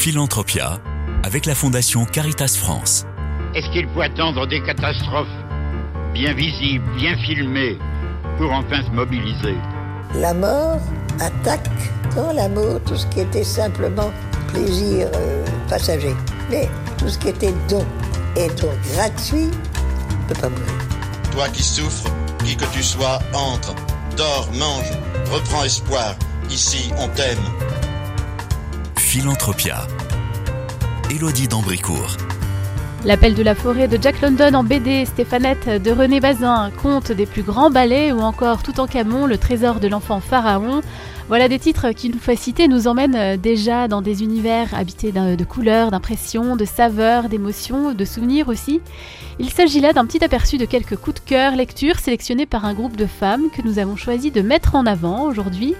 Philanthropia avec la Fondation Caritas France. Est-ce qu'il faut attendre des catastrophes bien visibles, bien filmées, pour enfin se mobiliser? La mort attaque dans l'amour tout ce qui était simplement plaisir euh, passager. Mais tout ce qui était don et don gratuit ne peut pas mourir. Toi qui souffres, qui que tu sois, entre, dors, mange, reprends espoir. Ici, on t'aime. Philanthropia. Élodie d'Ambricourt. L'appel de la forêt de Jack London en BD, Stéphanette de René Bazin, Conte des plus grands ballets ou encore Tout en Camon, le trésor de l'enfant pharaon. Voilà des titres qui nous fait citer, nous emmènent déjà dans des univers habités de couleurs, d'impressions, de saveurs, d'émotions, de souvenirs aussi. Il s'agit là d'un petit aperçu de quelques coups de cœur lecture sélectionnés par un groupe de femmes que nous avons choisi de mettre en avant aujourd'hui.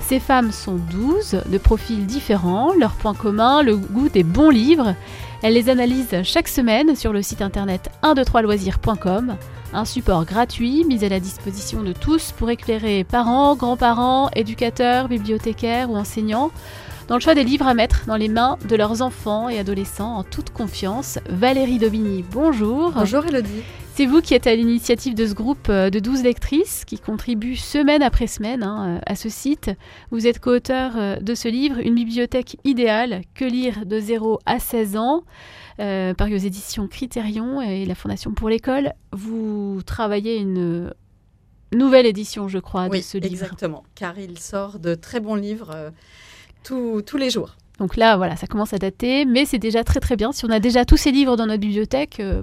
Ces femmes sont 12, de profils différents, leur point commun, le goût des bons livres. Elles les analysent chaque semaine sur le site internet 123loisirs.com, un support gratuit mis à la disposition de tous pour éclairer parents, grands-parents, éducateurs, bibliothécaires ou enseignants dans le choix des livres à mettre dans les mains de leurs enfants et adolescents en toute confiance. Valérie Daubigny, bonjour. Bonjour Elodie. C'est vous qui êtes à l'initiative de ce groupe euh, de 12 lectrices qui contribuent semaine après semaine hein, euh, à ce site. Vous êtes co-auteur euh, de ce livre, Une bibliothèque idéale, que lire de 0 à 16 ans, euh, paru aux éditions Critérion et la Fondation pour l'école. Vous travaillez une nouvelle édition, je crois, oui, de ce livre. Exactement, car il sort de très bons livres euh, tous, tous les jours. Donc là, voilà, ça commence à dater, mais c'est déjà très très bien. Si on a déjà tous ces livres dans notre bibliothèque, euh,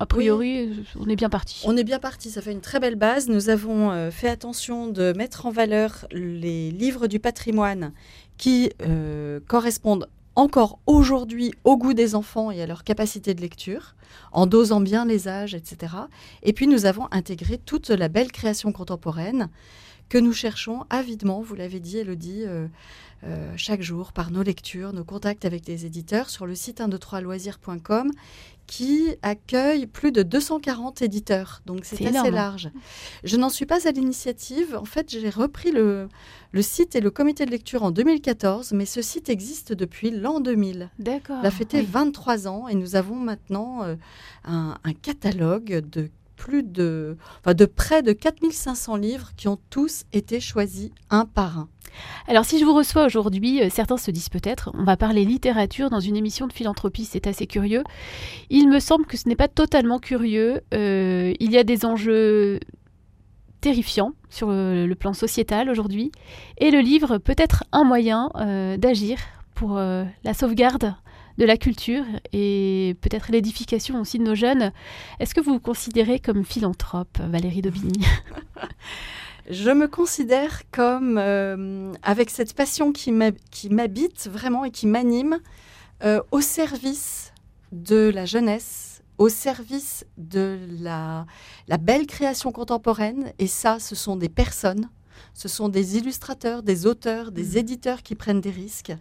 a priori, on est bien parti. On est bien parti, ça fait une très belle base. Nous avons euh, fait attention de mettre en valeur les livres du patrimoine qui euh, correspondent encore aujourd'hui au goût des enfants et à leur capacité de lecture, en dosant bien les âges, etc. Et puis nous avons intégré toute la belle création contemporaine que nous cherchons avidement, vous l'avez dit Elodie, euh, euh, chaque jour par nos lectures, nos contacts avec les éditeurs sur le site 123loisirs.com qui accueille plus de 240 éditeurs. Donc c'est assez énorme. large. Je n'en suis pas à l'initiative. En fait, j'ai repris le, le site et le comité de lecture en 2014, mais ce site existe depuis l'an 2000. D'accord. Il a fêté oui. 23 ans et nous avons maintenant euh, un, un catalogue de plus de, enfin, de près de 4500 livres qui ont tous été choisis un par un. Alors si je vous reçois aujourd'hui, euh, certains se disent peut-être, on va parler littérature dans une émission de philanthropie, c'est assez curieux. Il me semble que ce n'est pas totalement curieux. Euh, il y a des enjeux terrifiants sur le, le plan sociétal aujourd'hui, et le livre peut être un moyen euh, d'agir pour euh, la sauvegarde de la culture et peut-être l'édification aussi de nos jeunes. Est-ce que vous vous considérez comme philanthrope, Valérie Daubigny? Je me considère comme, euh, avec cette passion qui m'hab- qui m'habite vraiment et qui m'anime, euh, au service de la jeunesse, au service de la, la belle création contemporaine. Et ça, ce sont des personnes, ce sont des illustrateurs, des auteurs, des éditeurs qui prennent des risques,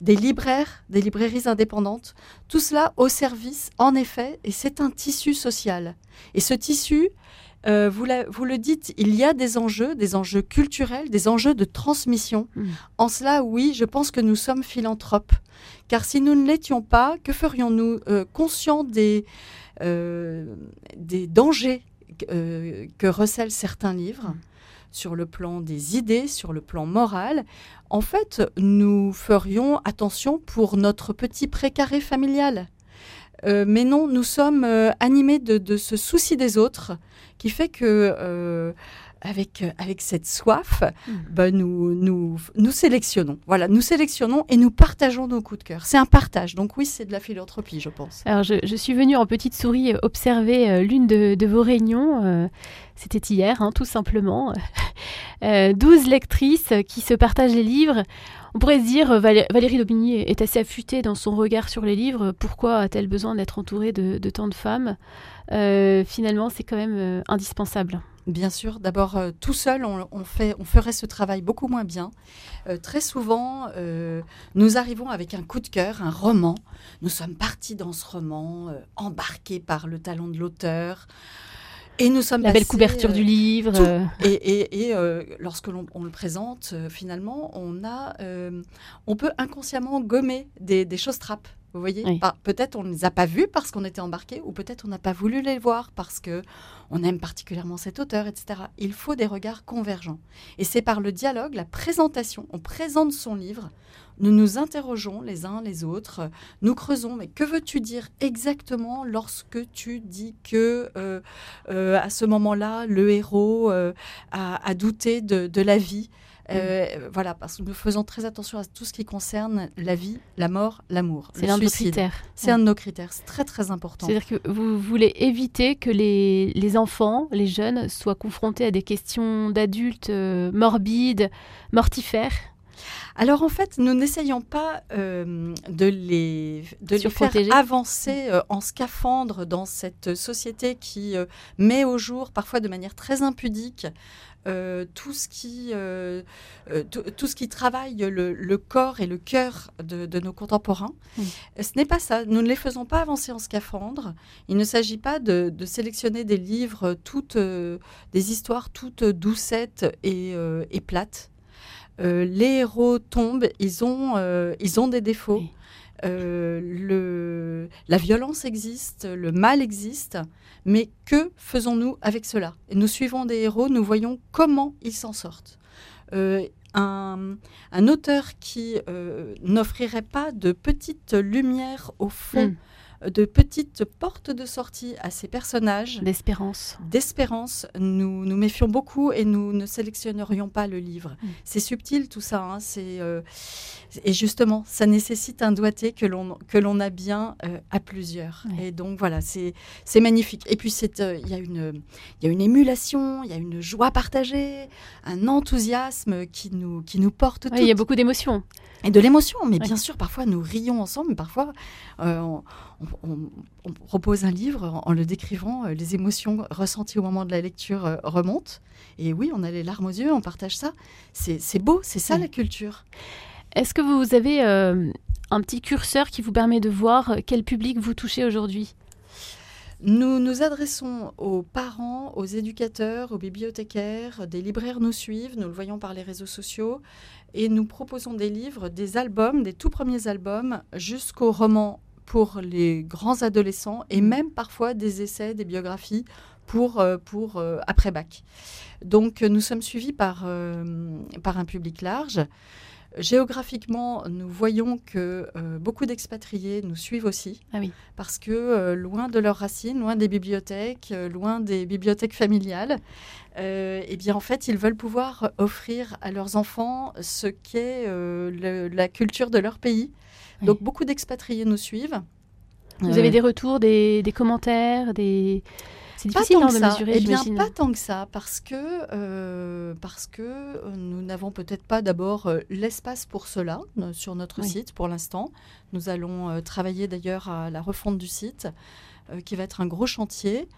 des libraires, des librairies indépendantes. Tout cela au service, en effet, et c'est un tissu social. Et ce tissu, euh, vous, la- vous le dites, il y a des enjeux, des enjeux culturels, des enjeux de transmission. Mm. En cela, oui, je pense que nous sommes philanthropes. Car si nous ne l'étions pas, que ferions-nous euh, conscients des, euh, des dangers euh, que recèlent certains livres? Mm. Sur le plan des idées, sur le plan moral En fait, nous ferions attention pour notre petit précaré familial. Euh, mais non, nous sommes euh, animés de, ce souci des autres qui fait que, euh, avec, euh, avec cette soif, Mm. ben, nous, nous, nous sélectionnons. Voilà, nous sélectionnons et nous partageons nos coups de cœur. C'est un partage. Donc oui, c'est de la philanthropie, je pense. Alors, je, je suis venue en petite souris euh, observer euh, l'une de, de vos réunions. C'était hier, hein, tout simplement. Euh, 12 lectrices qui se partagent les livres. On pourrait se dire, Valé- Valérie Daubigny est assez affûtée dans son regard sur les livres. Pourquoi a-t-elle besoin d'être entourée de, de tant de femmes? Euh, Finalement, c'est quand même euh, indispensable. Bien sûr, d'abord, euh, tout seul, on, on fait, on ferait ce travail beaucoup moins bien. Euh, très souvent, euh, nous arrivons avec un coup de cœur, un roman. Nous sommes partis dans ce roman, embarqués par le talent de l'auteur. Et nous sommes La belle couverture du livre. tout. Et, et- et, lorsque l'on on le présente, finalement, on a, on peut inconsciemment gommer des, des choses trappes. Vous voyez, Oui. Par- peut-être on ne les a pas vues parce qu'on était embarqué, ou peut-être on n'a pas voulu les voir parce que on aime particulièrement cet auteur, etc. Il faut des regards convergents. Et c'est par le dialogue, la présentation, on présente son livre, nous nous interrogeons les uns les autres, nous creusons, mais que veux-tu dire exactement lorsque tu dis que euh, euh, à ce moment-là, le héros euh, a, a douté de, de la vie? Euh, Voilà, parce que nous faisons très attention à tout ce qui concerne la vie, la mort, l'amour. C'est l'un de suicide. critères. C'est un de nos critères, c'est très très important. C'est-à-dire que vous voulez éviter que les, les enfants, les jeunes, soient confrontés à des questions d'adultes euh, morbides, mortifères. Alors en fait, nous n'essayons pas euh, de les, de les faire avancer euh, en scaphandre dans cette société qui euh, met au jour, parfois de manière très impudique, euh, tout, ce qui, euh, euh, tout, tout ce qui travaille le, le corps et le cœur de, de nos contemporains. Mm. Euh, Ce n'est pas ça. Nous ne les faisons pas avancer en scaphandre. Il ne s'agit pas de, de sélectionner des livres, toutes, des histoires toutes doucettes et, et plates. Les héros tombent, ils ont, ils ont des défauts. Oui. Euh, la violence existe, le mal existe, mais que faisons-nous avec cela? Nous suivons des héros, nous voyons comment ils s'en sortent. Euh, un, auteur qui euh, n'offrirait pas de petites lumières au fond, Mm. De petites portes de sortie à ses personnages, D'espérance. d'espérance, nous nous méfions beaucoup et nous ne sélectionnerions pas le livre. Mm. C'est subtil tout ça, hein, c'est euh, et justement, ça nécessite un doigté que l'on que l'on a bien euh, à plusieurs. Et donc voilà, c'est c'est magnifique. Et puis c'est euh, il y a une il y a une émulation, il y a une joie partagée, un enthousiasme qui nous qui nous porte Ouais, il y a beaucoup d'émotions. Et de l'émotion, mais bien sûr, parfois nous rions ensemble, mais parfois euh, on, on- on- on propose un livre en, en le décrivant, euh, les émotions ressenties au moment de la lecture euh, remontent. Et oui, on a les larmes aux yeux, on partage ça. C'est beau, c'est ça la culture. Est-ce que vous avez un petit curseur qui vous permet de voir quel public vous touchez aujourd'hui? Nous nous adressons aux parents, aux éducateurs, aux bibliothécaires, des libraires nous suivent, nous le voyons par les réseaux sociaux, et nous proposons des livres, des albums, des tout premiers albums, jusqu'aux romans pour les grands adolescents, et même parfois des essais, des biographies pour, euh, pour euh, après-bac. Donc euh, nous sommes suivis par, euh, par un public large. Géographiquement, nous voyons que euh, beaucoup d'expatriés nous suivent aussi Ah oui. parce que euh, loin de leurs racines, loin des bibliothèques, euh, loin des bibliothèques familiales, eh bien en fait ils veulent pouvoir offrir à leurs enfants ce qu'est la culture de leur pays. Oui. Donc beaucoup d'expatriés nous suivent. Vous avez des retours, des, des commentaires, des... C'est difficile tant hein, que de ça. mesurer, Eh bien, pas tant que ça, parce que, euh, parce que euh, nous n'avons peut-être pas d'abord euh, l'espace pour cela sur notre Oui. site pour l'instant. Nous allons travailler d'ailleurs à la refonte du site, qui va être un gros chantier.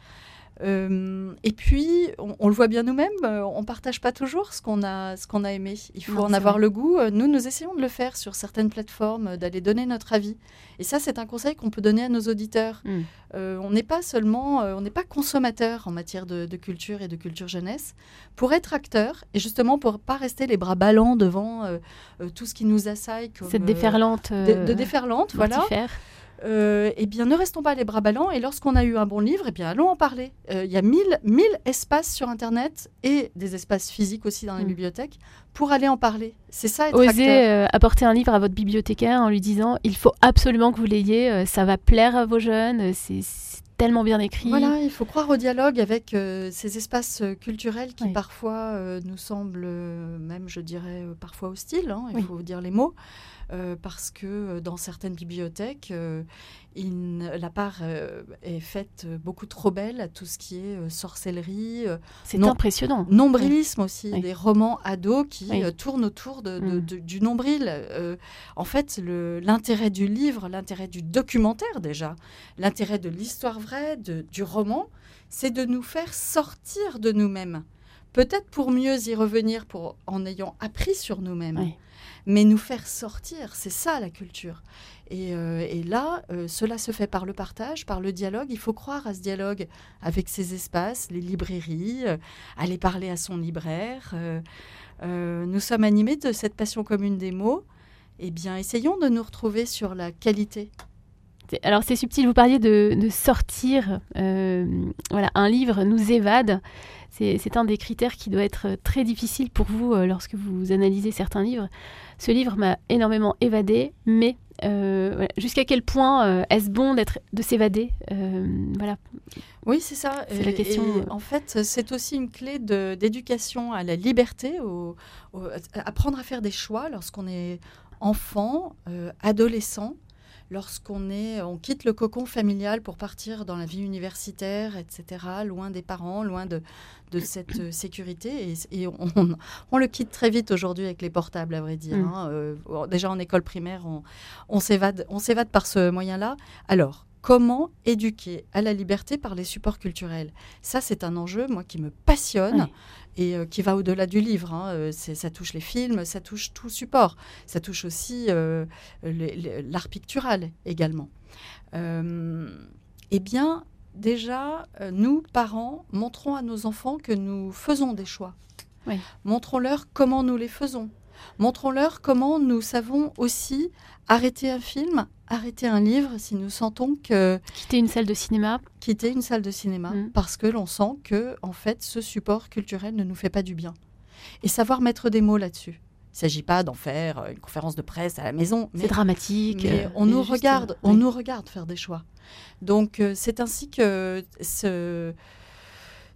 Euh, et puis, on, on le voit bien nous-mêmes, euh, on partage pas toujours ce qu'on a, ce qu'on a aimé. Il faut Non, en avoir vrai. le goût. Euh, Nous, nous essayons de le faire sur certaines plateformes, d'aller donner notre avis. Et ça, c'est un conseil qu'on peut donner à nos auditeurs. Mm. Euh, on n'est pas seulement, euh, on n'est pas consommateur en matière de, de culture et de culture jeunesse. Pour être acteur et justement pour pas rester les bras ballants devant tout ce qui nous assaille comme Cette déferlante. de, de déferlante, voilà. Euh, eh bien, ne restons pas les bras ballants. Et lorsqu'on a eu un bon livre, eh bien, allons en parler. Euh, Il y a mille, mille espaces sur Internet et des espaces physiques aussi dans les Mm. bibliothèques pour aller en parler. C'est ça, être Osez euh, apporter un livre à votre bibliothécaire en lui disant il faut absolument que vous l'ayez, euh, ça va plaire à vos jeunes, euh, c'est tellement bien écrit. Voilà, il faut croire au dialogue avec euh, ces espaces culturels qui Oui. parfois nous semblent même, je dirais, parfois hostiles, hein, il Oui. faut dire les mots, parce que dans certaines bibliothèques, il la part euh, est faite beaucoup trop belle à tout ce qui est euh, sorcellerie, euh, C'est impressionnant. nombrilisme aussi, Oui. des romans ados qui Oui. euh, tournent autour de, de- Mm. de- du nombril. En fait, l'intérêt du livre, l'intérêt du documentaire déjà, l'intérêt de l'histoire vraie, du roman, c'est de nous faire sortir de nous-mêmes peut-être pour mieux y revenir, pour en ayant appris sur nous-mêmes. Mais nous faire sortir, c'est ça la culture. Et, euh, et là, euh, cela se fait par le partage, par le dialogue. Il faut croire à ce dialogue avec ces espaces, les librairies, euh, aller parler à son libraire. Nous sommes animés de cette passion commune des mots. Eh bien, essayons de nous retrouver sur la qualité. Alors c'est subtil, vous parliez de, de sortir, euh, voilà, un livre nous évade. C'est un des critères qui doit être très difficile pour vous euh, lorsque vous analysez certains livres. Ce livre m'a énormément évadé, mais euh, voilà, jusqu'à quel point est-ce bon d'être de s'évader Voilà. Oui, c'est ça. C'est la question, et en fait, c'est aussi une clé d'éducation à la liberté, au, au- à apprendre à faire des choix lorsqu'on est enfant, adolescent, lorsqu'on est, on quitte le cocon familial pour partir dans la vie universitaire, etc., loin des parents, loin de, de cette euh, sécurité. Et, et on, on le quitte très vite aujourd'hui avec les portables, à vrai dire. Mm. hein. Euh, déjà en école primaire, on, on s'évade par ce moyen-là. Alors, comment éduquer à la liberté par les supports culturels Ça, c'est un enjeu, moi, qui me passionne et euh, qui va au-delà du livre. hein. Euh, ça touche les films, ça touche tout support. Ça touche aussi euh, l'art pictural également. Euh, eh bien, déjà, nous, parents, montrons à nos enfants que nous faisons des choix. Oui. Montrons-leur comment nous les faisons. Montrons-leur comment nous savons aussi arrêter un film, arrêter un livre si nous sentons que Quitter une salle de cinéma. quitter une salle de cinéma Mm. parce que l'on sent que en fait ce support culturel ne nous fait pas du bien et savoir mettre des mots là-dessus. Il ne s'agit pas d'en faire euh, une conférence de presse à la maison, C'est dramatique. mais euh, on nous regarde, euh, on nous regarde faire des choix. Donc euh, c'est ainsi que ce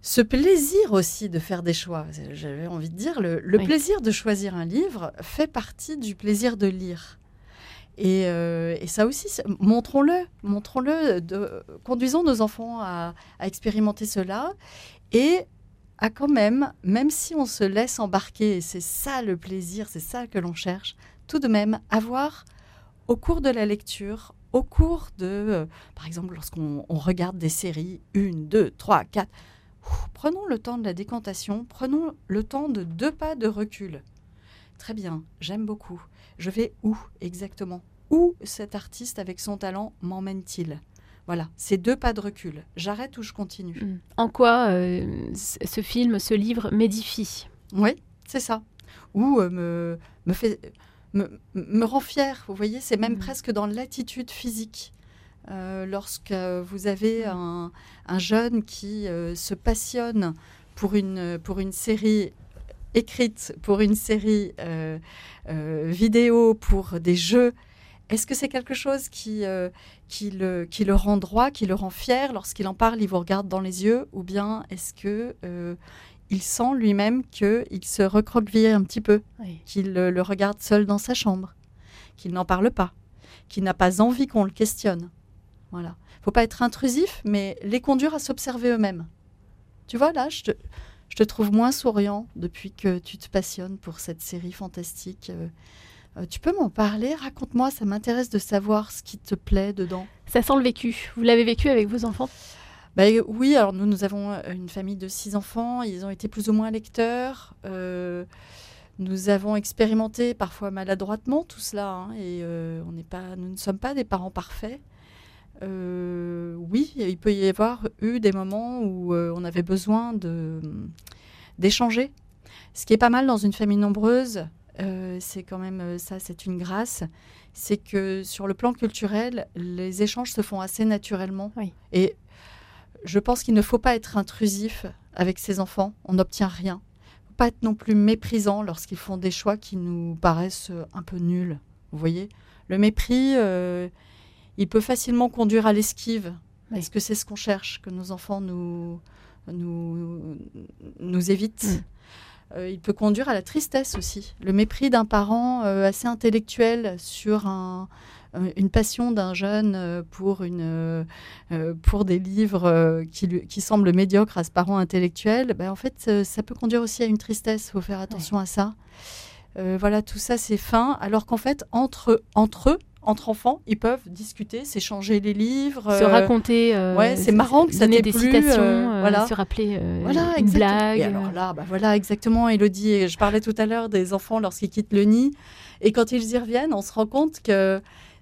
ce plaisir aussi de faire des choix, j'avais envie de dire, le, le Oui. plaisir de choisir un livre fait partie du plaisir de lire. Et, euh, et ça aussi, montrons-le, montrons-le, conduisons nos enfants à, à expérimenter cela et à quand même, même si on se laisse embarquer, et c'est ça le plaisir, c'est ça que l'on cherche, tout de même avoir au cours de la lecture, au cours de, euh, par exemple, lorsqu'on on regarde des séries, une, deux, trois, quatre, prenons le temps de la décantation, prenons le temps de deux pas de recul. Très bien, j'aime beaucoup. Je vais où exactement? Où cet artiste avec son talent m'emmène-t-il? Voilà, c'est deux pas de recul. J'arrête ou je continue? Mm. En quoi euh, ce film, ce livre m'édifie? Oui, c'est ça. Ou euh, me, me, fait, me, me rend fier. Vous voyez, c'est même Mhm. presque dans l'attitude physique. Euh, lorsque vous avez un, un jeune qui euh, se passionne pour une, pour une série écrite, pour une série euh, vidéo, pour des jeux, est-ce que c'est quelque chose qui, qui, le, qui le rend droit, qui le rend fier lorsqu'il en parle, il vous regarde dans les yeux Ou bien est-ce que il sent lui-même qu'il se recroqueville un petit peu, Oui. qu'il le, le regarde seul dans sa chambre, qu'il n'en parle pas, qu'il n'a pas envie qu'on le questionne? Voilà. faut pas être intrusif, mais les conduire à s'observer eux-mêmes. Tu vois, là, je te, je te trouve moins souriant depuis que tu te passionnes pour cette série fantastique. Euh, euh, tu peux m'en parler? Raconte-moi, ça m'intéresse de savoir ce qui te plaît dedans. Ça sent le vécu. Vous l'avez vécu avec vos enfants? Euh, oui, alors nous, nous avons euh, une famille de six enfants. Ils ont été plus ou moins lecteurs. Euh, nous avons expérimenté parfois maladroitement tout cela. hein, et euh, on n'est pas, nous ne sommes pas des parents parfaits. Euh, oui, il peut y avoir eu des moments où euh, on avait besoin de, d'échanger. Ce qui est pas mal dans une famille nombreuse, euh, c'est quand même euh, ça, c'est une grâce. C'est que sur le plan culturel, les échanges se font assez naturellement. Oui. Et je pense qu'il ne faut pas être intrusif avec ses enfants. On n'obtient rien. Faut pas être non plus méprisant lorsqu'ils font des choix qui nous paraissent euh, un peu nuls. Vous voyez, le mépris, euh, il peut facilement conduire à l'esquive. Oui. Est-ce que c'est ce qu'on cherche que nos enfants nous nous, nous évitent Mm. Euh, il peut conduire à la tristesse aussi. Le mépris d'un parent euh, assez intellectuel sur un, euh, une passion d'un jeune euh, pour, une, pour des livres qui, lui- qui semblent médiocres à ce parent intellectuel, ben, en fait, ça peut conduire aussi à une tristesse. Il faut faire attention à ça. Voilà, tout ça, c'est fin. Alors qu'en fait, entre, entre eux, entre enfants, ils peuvent discuter, s'échanger les livres, se euh, raconter. euh, ouais, c'est marrant que ça des plu, citations, euh, voilà. se rappeler Voilà, une exactement. blague. Et alors là, bah voilà, exactement, Elodie. Je parlais tout à l'heure des enfants lorsqu'ils quittent le nid. Et quand ils y reviennent, on se rend compte que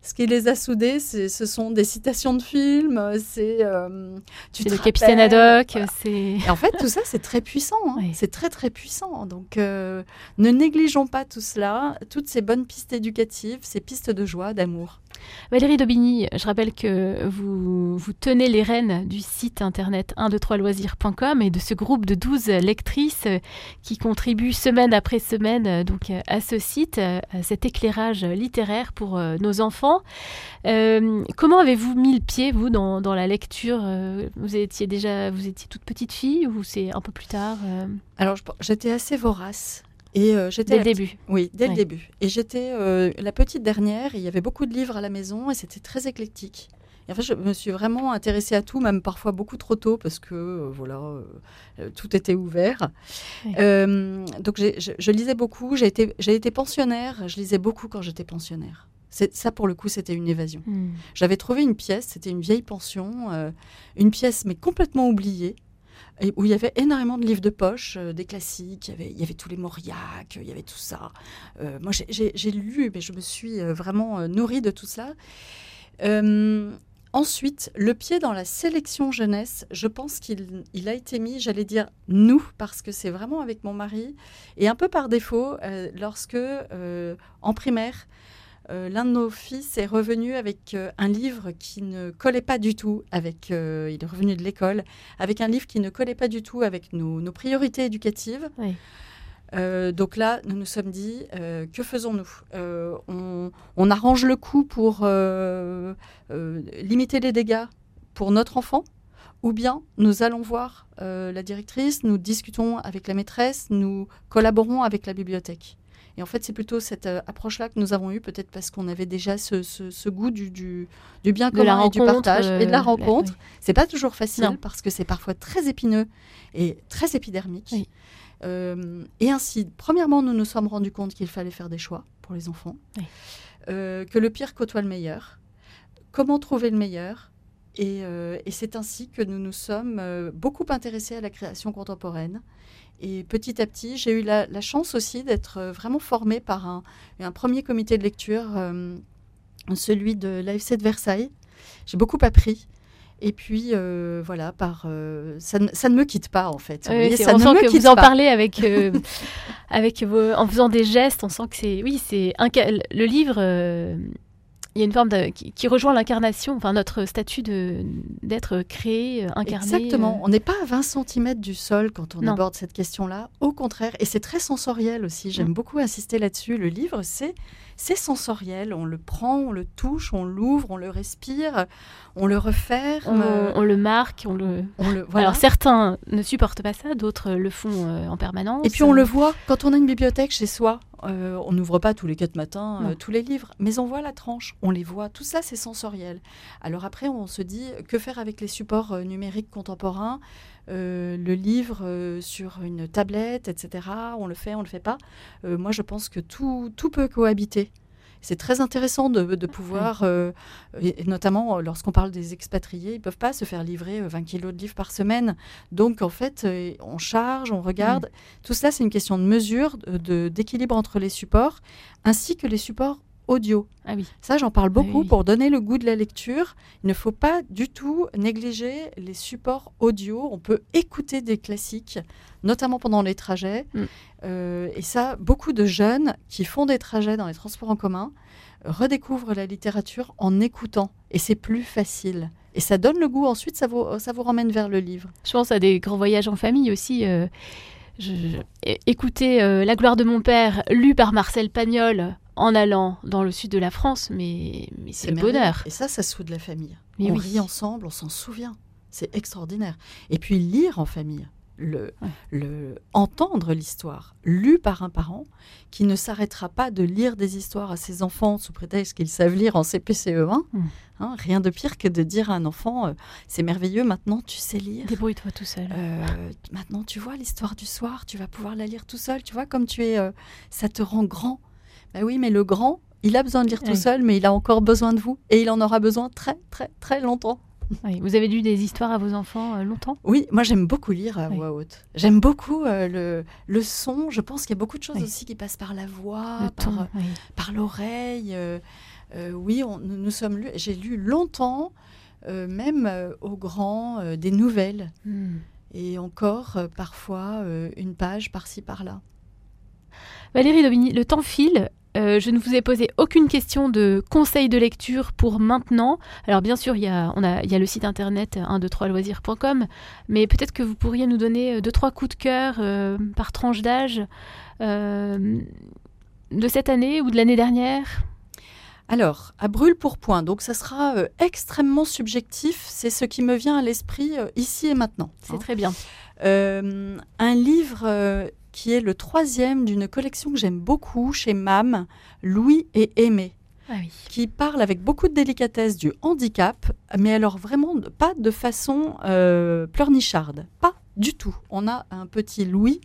ce qui les a soudés, ce sont des citations de films, c'est... euh, tu le capitaine Haddock, voilà. c'est. En fait, tout ça, c'est très puissant. hein. C'est très, très puissant. Donc, euh, ne négligeons pas tout cela, toutes ces bonnes pistes éducatives, ces pistes de joie, d'amour. Valérie Daubigny, je rappelle que vous, vous tenez les rênes du site internet 123loisirs.com et de ce groupe de 12 lectrices qui contribuent semaine après semaine euh, donc, euh, à ce site, à cet éclairage littéraire pour nos enfants. Euh, comment avez-vous mis le pied, vous, dans, dans la lecture Euh, Vous étiez déjà vous étiez toute petite fille ou c'est un peu plus tard euh, Alors, j'étais assez vorace. Et euh, j'étais Dès le début Oui, dès Ouais. le début. Et j'étais euh, la petite dernière, il y avait beaucoup de livres à la maison, et c'était très éclectique. Et en fait, je me suis vraiment intéressée à tout, même parfois beaucoup trop tôt, parce que euh, voilà, tout était ouvert. Ouais. Donc, je, je lisais beaucoup. J'ai été, j'ai été pensionnaire. Je lisais beaucoup quand j'étais pensionnaire. Ça, pour le coup, c'était une évasion. Hmm. J'avais trouvé une pièce, c'était une vieille pension, euh, une pièce mais complètement oubliée, et où il y avait énormément de livres de poche, euh, des classiques, il y, avait, il y avait tous les Mauriac, il y avait tout ça. Euh, moi, j'ai- lu, mais je me suis vraiment nourrie de tout. Euh, ensuite, le pied dans la sélection jeunesse, je pense qu'il il a été mis, j'allais dire nous, parce que c'est vraiment avec mon mari, et un peu par défaut, lorsque en primaire, euh, l'un de nos fils est revenu avec euh, un livre qui ne collait pas du tout avec. euh, il est revenu de l'école avec un livre qui ne collait pas du tout avec nos, nos priorités éducatives. Oui. Donc là, nous nous sommes dit, que faisons-nous? On, on arrange le coup pour limiter les dégâts pour notre enfant ou bien nous allons voir la directrice, nous discutons avec la maîtresse, nous collaborons avec la bibliothèque? Et en fait, c'est plutôt cette euh, approche-là que nous avons eue, peut-être parce qu'on avait déjà ce, ce- ce goût du, du, du bien De commun la et du partage et de la euh, rencontre. oui. C'est pas toujours facile Non. parce que c'est parfois très épineux et très épidermique. Oui. Euh, et ainsi, premièrement, nous nous sommes rendus compte qu'il fallait faire des choix pour les enfants, Oui. Euh, que le pire côtoie le meilleur. Comment trouver le meilleur Et, euh, et c'est ainsi que nous nous sommes beaucoup intéressés à la création contemporaine. Et petit à petit, j'ai eu la, la chance aussi d'être euh, vraiment formée par un, un premier comité de lecture, euh, celui de l'AFC de Versailles. J'ai beaucoup appris. Et puis, euh, voilà, par, euh, ça, ne, ça ne me quitte pas, en fait. Oui, voyez, ça on ne sent me que quitte vous en pas. parlez avec, euh, avec vos, en faisant des gestes. On sent que c'est, oui, c'est le livre. Il y a une forme de- qui, qui rejoint l'incarnation, enfin notre statut d'être créé, euh, incarné. Exactement. euh, On n'est pas à 20 cm du sol quand on Non. aborde cette question-là. Au contraire, et c'est très sensoriel aussi. J'aime Mm. beaucoup insister là-dessus. Le livre, c'est c'est sensoriel. On le prend, on le touche, on l'ouvre, on le respire, on le referme. on, on le marque, on le. on le voilà. Alors certains ne supportent pas ça, d'autres le font euh, en permanence. Et puis on le voit quand on a une bibliothèque chez soi. Euh, on n'ouvre pas tous les quatre matins euh, tous les livres, mais on voit la tranche, on les voit. Tout ça, c'est sensoriel. Alors après, on se dit que faire avec les supports euh, numériques contemporains Le livre sur une tablette, etc. On le fait, on le fait pas. Moi, je pense que tout, tout peut cohabiter. C'est très intéressant de, de pouvoir, euh, et, et notamment euh, lorsqu'on parle des expatriés, ils peuvent pas se faire livrer euh, 20 kilos de livres par semaine. Donc, en fait, euh, on charge, on regarde. Tout cela, c'est une question de mesure, de- de- d'équilibre entre les supports, ainsi que les supports audio. Ah oui. Ça, j'en parle Ah oui, beaucoup oui. pour donner le goût de la lecture. Il ne faut pas du tout négliger les supports audio. On peut écouter des classiques, notamment pendant les trajets. Mm. Euh, et ça, beaucoup de jeunes qui font des trajets dans les transports en commun redécouvrent la littérature en écoutant. Et c'est plus facile. Et ça donne le goût. Ensuite, ça vous, ça vous ramène vers le livre. Je pense à des grands voyages en famille aussi. euh, je- je- euh, La gloire de mon père, lu par Marcel Pagnol en allant dans le sud de la France, mais, mais c'est le bonheur. Et ça, ça soude la famille. Mais on oui. rit ensemble, on s'en souvient. C'est extraordinaire. Et puis lire en famille, le, Ouais. le entendre l'histoire, lue par un parent qui ne s'arrêtera pas de lire des histoires à ses enfants sous prétexte qu'ils savent lire en CPCE1. Mm. Hein, rien de pire que de dire à un enfant euh, c'est merveilleux, maintenant tu sais lire. Débrouille-toi tout seul. Euh, maintenant, tu vois l'histoire du soir, tu vas pouvoir la lire tout seul. Tu vois, comme tu es, euh, ça te rend grand. Ben oui, mais le grand, Il a besoin de lire tout seul, mais il a encore besoin de vous. Et il en aura besoin très, très, très longtemps. Oui, Vous avez lu des histoires à vos enfants euh, longtemps? Oui, moi j'aime beaucoup lire à voix haute. J'aime beaucoup euh, le, le son. Je pense qu'il y a beaucoup de choses Oui. aussi qui passent par la voix, Le par, euh, oui. par l'oreille. euh, oui, on- nous, nous sommes lus. J'ai lu longtemps, même grands, euh, des nouvelles. Hmm. Et encore, parfois, une page par-ci, par-là. Valérie Daubigny, le temps file. Euh, je ne vous ai posé aucune question de conseil de lecture pour maintenant. Alors bien sûr, il y a, on a, il y a le site internet 123loisirs.com, mais peut-être que vous pourriez nous donner euh, deux, trois coups de cœur euh, par tranche d'âge euh, de cette année ou de l'année dernière. Alors, à brûle pour point, donc ça sera euh, extrêmement subjectif. C'est ce qui me vient à l'esprit euh, ici et maintenant. C'est hein. très bien. Euh, un livre euh, qui est le troisième d'une collection que j'aime beaucoup chez MAM, Louis et Aimé, Ah oui. qui parle avec beaucoup de délicatesse du handicap, mais alors vraiment pas de façon euh, pleurnicharde, pas du tout. On a un petit Louis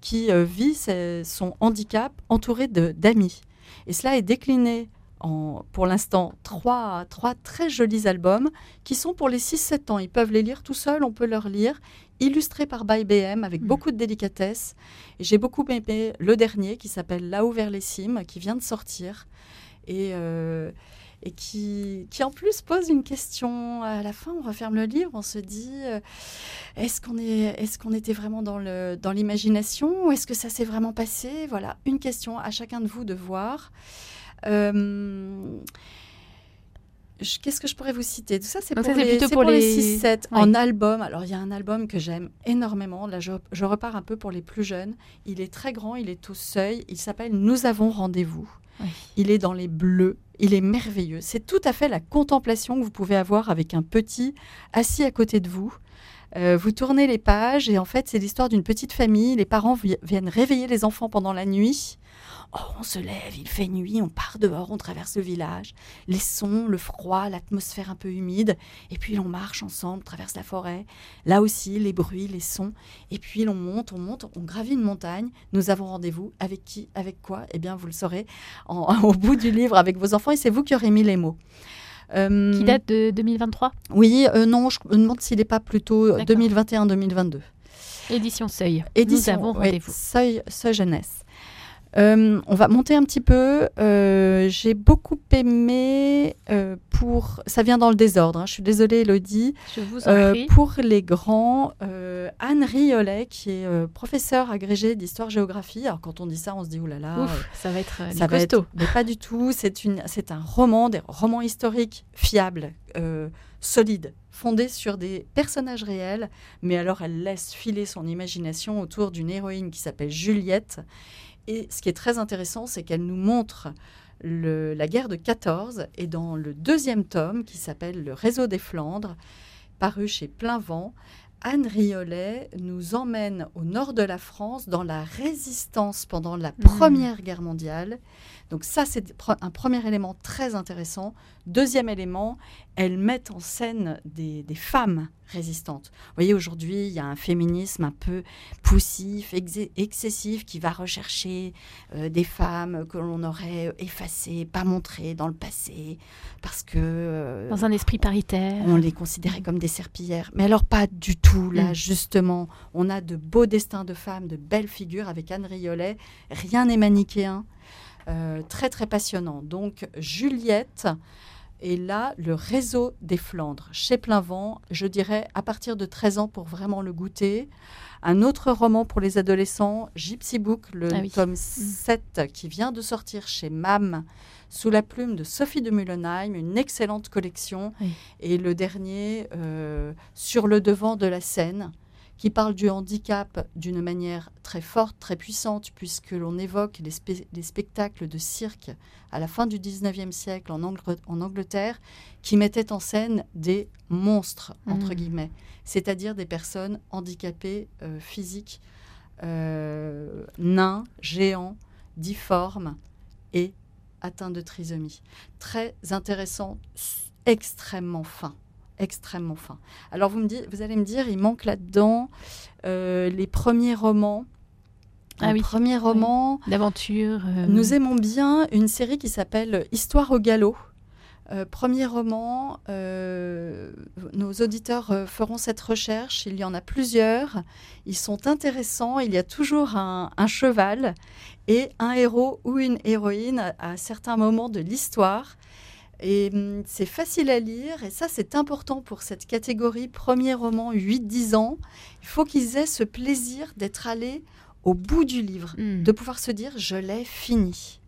qui euh, vit ses- son handicap entouré d'amis. Et cela est décliné en, pour l'instant, trois, trois très jolis albums qui sont pour les 6-7 ans. Ils peuvent les lire tout seuls, on peut leur lire, illustrés par By BM avec Mm. beaucoup de délicatesse. Et j'ai beaucoup aimé le dernier qui s'appelle Là-haut vers les cimes, qui vient de sortir. Et, euh, et qui, qui en plus pose une question. À la fin, on referme le livre, on se dit euh, est-ce qu'on est, est qu'on était vraiment dans le- dans l'imagination ou est-ce que ça s'est vraiment passé? Voilà, une question à chacun de vous de voir. Euh, Qu'est-ce que je pourrais vous citer? Tout ça, c'est pour, les, pour pour les les- 6-7 Oui. en album. Alors, il y a un album que j'aime énormément. Là, je, je repars un peu pour les plus jeunes. Il est très grand, il est au seuil. Il s'appelle Nous avons rendez-vous. Oui. Il est dans les bleus. Il est merveilleux. C'est tout à fait la contemplation que vous pouvez avoir avec un petit assis à côté de vous. Euh, vous tournez les pages et en fait, c'est l'histoire d'une petite famille. Les parents vi- viennent réveiller les enfants pendant la nuit. Oh, on se lève, il fait nuit, on part dehors, on traverse le village. Les sons, le froid, l'atmosphère un peu humide. Et puis l'on marche ensemble, traverse la forêt. Là aussi, les bruits, les sons. Et puis l'on monte, on monte, on gravit une montagne. Nous avons rendez-vous. Avec qui Avec quoi? Eh bien, vous le saurez en- au bout du livre avec vos enfants et c'est vous qui aurez mis les mots. Euh, Qui date de 2023 Oui, euh, non, je me demande s'il n'est pas plutôt euh, D'accord. 2021-2022. Édition Seuil. Édition, Nous avons rendez-vous. Seuil, Seuil jeunesse. Euh, on va monter un petit peu. Euh, J'ai beaucoup aimé euh, pour. Ça vient dans le désordre. hein, Je suis désolée, Elodie. Je vous en prie. pour les grands, Anne Riolet, qui est professeure agrégée d'histoire-géographie. Alors, quand on dit ça, on se dit oulala. euh, Ouf, ça va être ça va costaud. être- mais pas du tout. C'est un roman, des romans historiques fiables, solides, fondés sur des personnages réels. Mais alors, elle laisse filer son imagination autour d'une héroïne qui s'appelle Juliette. Et ce qui est très intéressant, c'est qu'elle nous montre le- la guerre de 14 et dans le deuxième tome qui s'appelle Le réseau des Flandres, paru chez Plein Vent, Anne Riolet nous emmène au nord de la France dans la résistance pendant la Première Guerre mondiale. Donc ça, c'est un premier élément très intéressant. Deuxième élément, elle met en scène des, des femmes résistantes. Vous voyez, aujourd'hui, il y a un féminisme un peu poussif, excessif, qui va rechercher euh, des femmes que l'on aurait effacées, pas montrées dans le passé, parce que... euh, Dans un esprit paritaire. on les considérait comme des serpillères. Mais alors pas du tout. Là, Mm. justement, on a de beaux destins de femmes, de belles figures avec Anne Riolet. Rien n'est manichéen. Euh, très, très passionnant. Donc, Juliette est là, le réseau des Flandres, chez Plein Vent, je dirais à partir de 13 ans pour vraiment le goûter. Un autre roman pour les adolescents, Gypsy Book, le Ah oui. tome 7, qui vient de sortir chez MAM, sous la plume de Sophie de Mullenheim, une excellente collection. Oui. Et le dernier, euh, Sur le devant de la scène, qui parle du handicap d'une manière très forte, très puissante, puisque l'on évoque les, spectacles de cirque à la fin du 19e siècle en, Angl- en Angleterre, qui mettaient en scène des monstres, entre Mhm. guillemets, c'est-à-dire des personnes handicapées euh, physiques, euh, nains, géants, difformes et atteints de trisomie. Très intéressant, extrêmement fin extrêmement fin. Alors vous, me dites, vous allez me dire, il manque là-dedans euh, les premiers romans Ah un oui, premier roman. D'aventure. euh, Nous aimons bien une série qui s'appelle Histoire au galop. Euh, premier roman, euh, nos auditeurs euh, feront cette recherche. Il y en a plusieurs. Ils sont intéressants. Il y a toujours un, un cheval et un héros ou une héroïne à, à certains moments de l'histoire. Et hum, c'est facile à lire. Et ça, c'est important pour cette catégorie premier roman 8-10 ans. Il faut qu'ils aient ce plaisir d'être allés au bout du livre hmm. de pouvoir se dire je l'ai fini.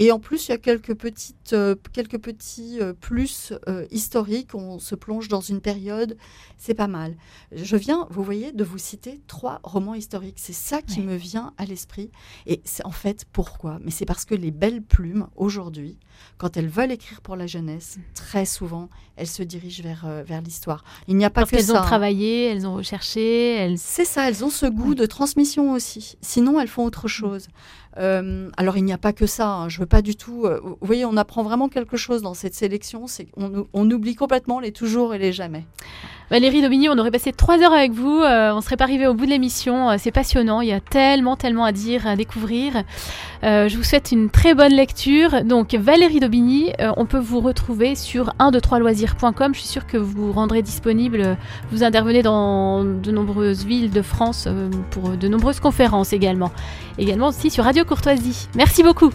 Et en plus, il y a quelques, petites, euh, quelques petits euh, plus euh, historiques. On se plonge dans une période, c'est pas mal. Je viens, vous voyez, de vous citer trois romans historiques. C'est ça qui me vient à l'esprit. Et c'est en fait pourquoi? Mais c'est parce que les belles plumes, aujourd'hui, quand elles veulent écrire pour la jeunesse, très souvent, elles se dirigent vers, euh, vers l'histoire. Il n'y a pas Parce que qu'elles ça. ont hein. travaillé, elles ont recherché, elles. C'est ça, elles ont ce goût de transmission aussi. Sinon, elles font autre chose. Euh, alors, il n'y a pas que ça. hein. Je veux pas du tout. euh, vous voyez, on apprend vraiment quelque chose dans cette sélection. C'est on oublie complètement les toujours et les jamais. Valérie Daubigny, on aurait passé trois heures avec vous. euh, on serait pas arrivé au bout de l'émission. euh, c'est passionnant. Il y a tellement, tellement à dire, à découvrir. Euh, je vous souhaite une très bonne lecture. Donc, Valérie Daubigny, euh, on peut vous retrouver sur 1, 2, 3 loisirs.com. Je suis sûre que vous vous rendrez disponible. Vous intervenez dans de nombreuses villes de France pour de nombreuses conférences également. Également aussi sur Radio Courtoisie. Merci beaucoup.